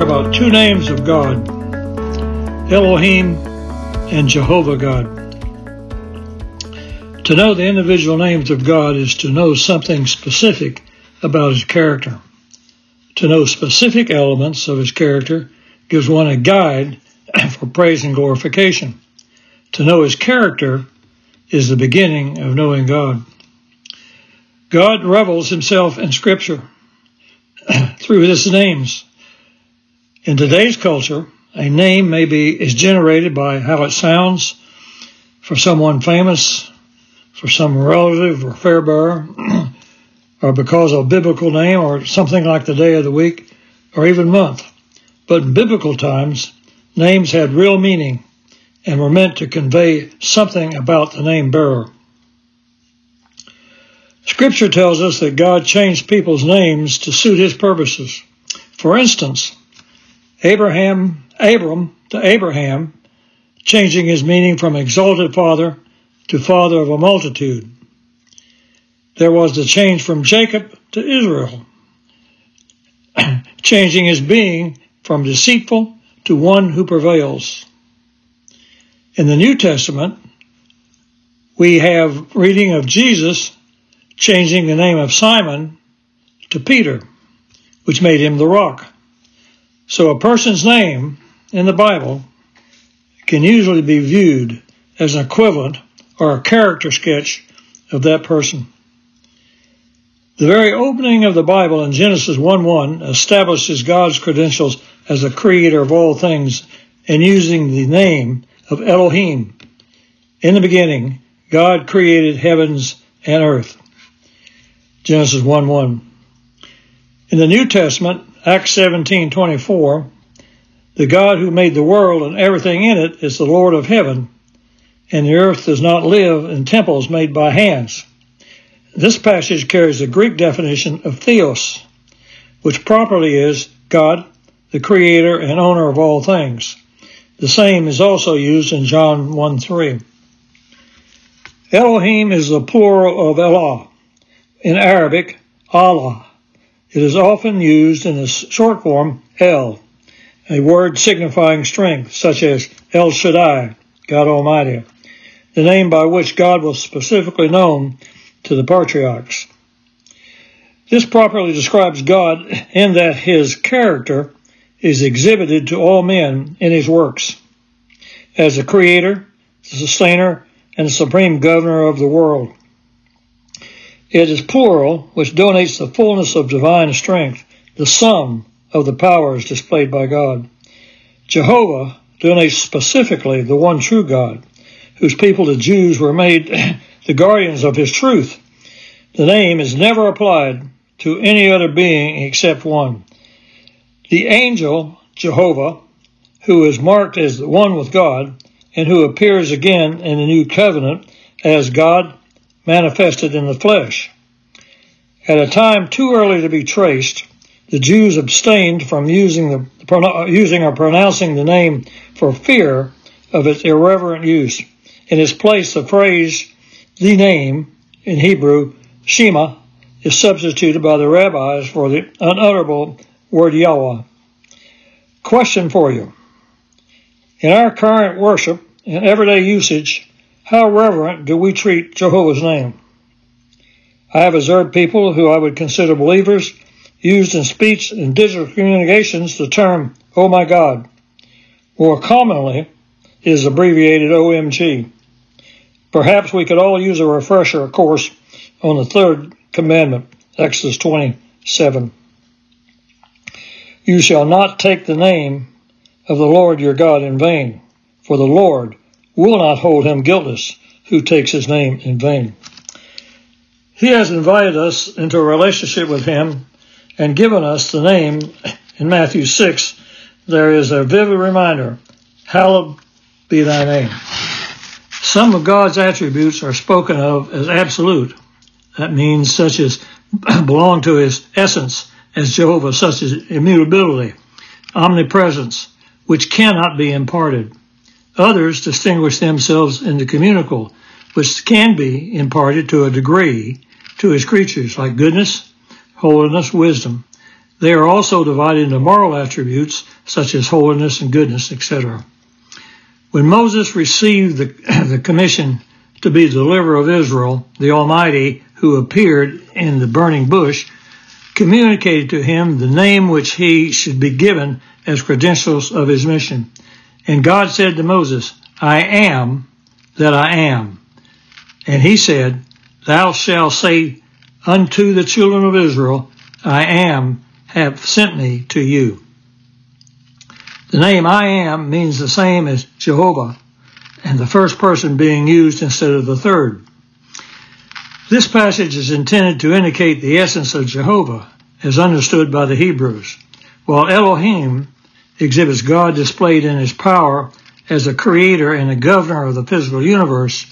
talk about two names of God Elohim and Jehovah God. To know the individual names of God is to know something specific about his character. To know specific elements of his character gives one a guide for praise and glorification. To know his character is the beginning of knowing God. God revels himself in Scripture through his names. In today's culture, a name may be is generated by how it sounds for someone famous, for some relative or fair bearer, or because of a biblical name or something like the day of the week or even month. But in biblical times, names had real meaning and were meant to convey something about the name bearer. Scripture tells us that God changed people's names to suit his purposes. For instance, Abraham, Abram to Abraham, changing his meaning from exalted father to father of a multitude. There was the change from Jacob to Israel, changing his being from deceitful to one who prevails. In the New Testament, we have reading of Jesus changing the name of Simon to Peter, which made him the rock. So a person's name in the Bible can usually be viewed as an equivalent or a character sketch of that person. The very opening of the Bible in Genesis 1-1 establishes God's credentials as the creator of all things and using the name of Elohim. In the beginning, God created heavens and earth. Genesis 1 1. In the New Testament, Acts 17:24, the God who made the world and everything in it is the Lord of heaven, and the earth does not live in temples made by hands. This passage carries the Greek definition of theos, which properly is God, the creator and owner of all things. The same is also used in John 1 3. Elohim is the plural of Elah, in Arabic, Allah. It is often used in the short form El, a word signifying strength, such as El Shaddai, God Almighty, the name by which God was specifically known to the patriarchs. This properly describes God in that his character is exhibited to all men in his works as the creator, the sustainer, and the supreme governor of the world. It is plural, which donates the fullness of divine strength, the sum of the powers displayed by God. Jehovah donates specifically the one true God, whose people, the Jews, were made the guardians of his truth. The name is never applied to any other being except one. The angel, Jehovah, who is marked as the one with God, and who appears again in the new covenant as God manifested in the flesh. At a time too early to be traced, the Jews abstained from using the using or pronouncing the name for fear of its irreverent use. In its place, the phrase "the name" in Hebrew "Shema" is substituted by the rabbis for the unutterable word Yahweh. Question for you: In our current worship and everyday usage, how reverent do we treat Jehovah's name? I have observed people who I would consider believers used in speech and digital communications the term, oh my God. More commonly is abbreviated OMG. Perhaps we could all use a refresher of course on the third commandment, Exodus 27. You shall not take the name of the Lord your God in vain, for the Lord will not hold him guiltless who takes his name in vain. He has invited us into a relationship with him and given us the name in Matthew 6. There is a vivid reminder, hallowed be thy name. Some of God's attributes are spoken of as absolute. That means such as belong to his essence as Jehovah, such as immutability, omnipresence, which cannot be imparted. Others distinguish themselves in the communicable, which can be imparted to a degree to his creatures, like goodness, holiness, wisdom. They are also divided into moral attributes such as holiness and goodness, etc. When Moses received the, the commission to be the deliverer of Israel, the Almighty, who appeared in the burning bush, communicated to him the name which he should be given as credentials of his mission. And God said to Moses, I am that I am. And he said, Thou shalt say unto the children of Israel, I am have sent me to you. The name I am means the same as Jehovah, and the first person being used instead of the third. This passage is intended to indicate the essence of Jehovah as understood by the Hebrews, while Elohim exhibits God displayed in his power as a creator and a governor of the physical universe.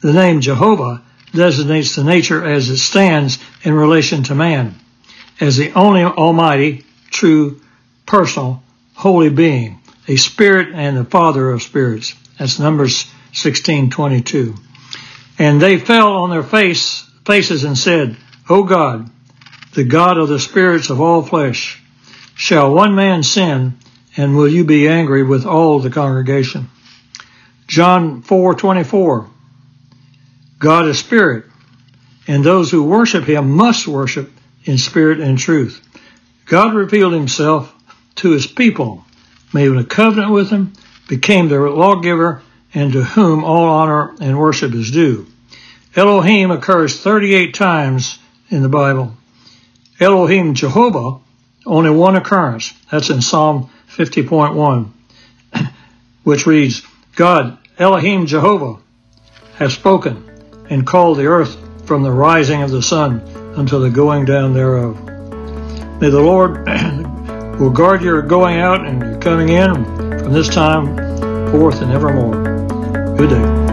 The name Jehovah designates the nature as it stands in relation to man, as the only almighty, true, personal, holy being, a spirit and the father of spirits. That's Numbers 16:22. And they fell on their face, faces and said, O God, the God of the spirits of all flesh, shall one man sin, and will you be angry with all the congregation? John 4:24. God is spirit, and those who worship him must worship in spirit and truth. God revealed himself to his people, made a covenant with them, became their lawgiver, and to whom all honor and worship is due. Elohim occurs 38 times in the Bible. Elohim Jehovah, only one occurrence. That's in Psalm 50.1, which reads, God, Elohim Jehovah, has spoken and called the earth from the rising of the sun until the going down thereof. May the Lord will guard your going out and your coming in from this time forth and evermore. Good day.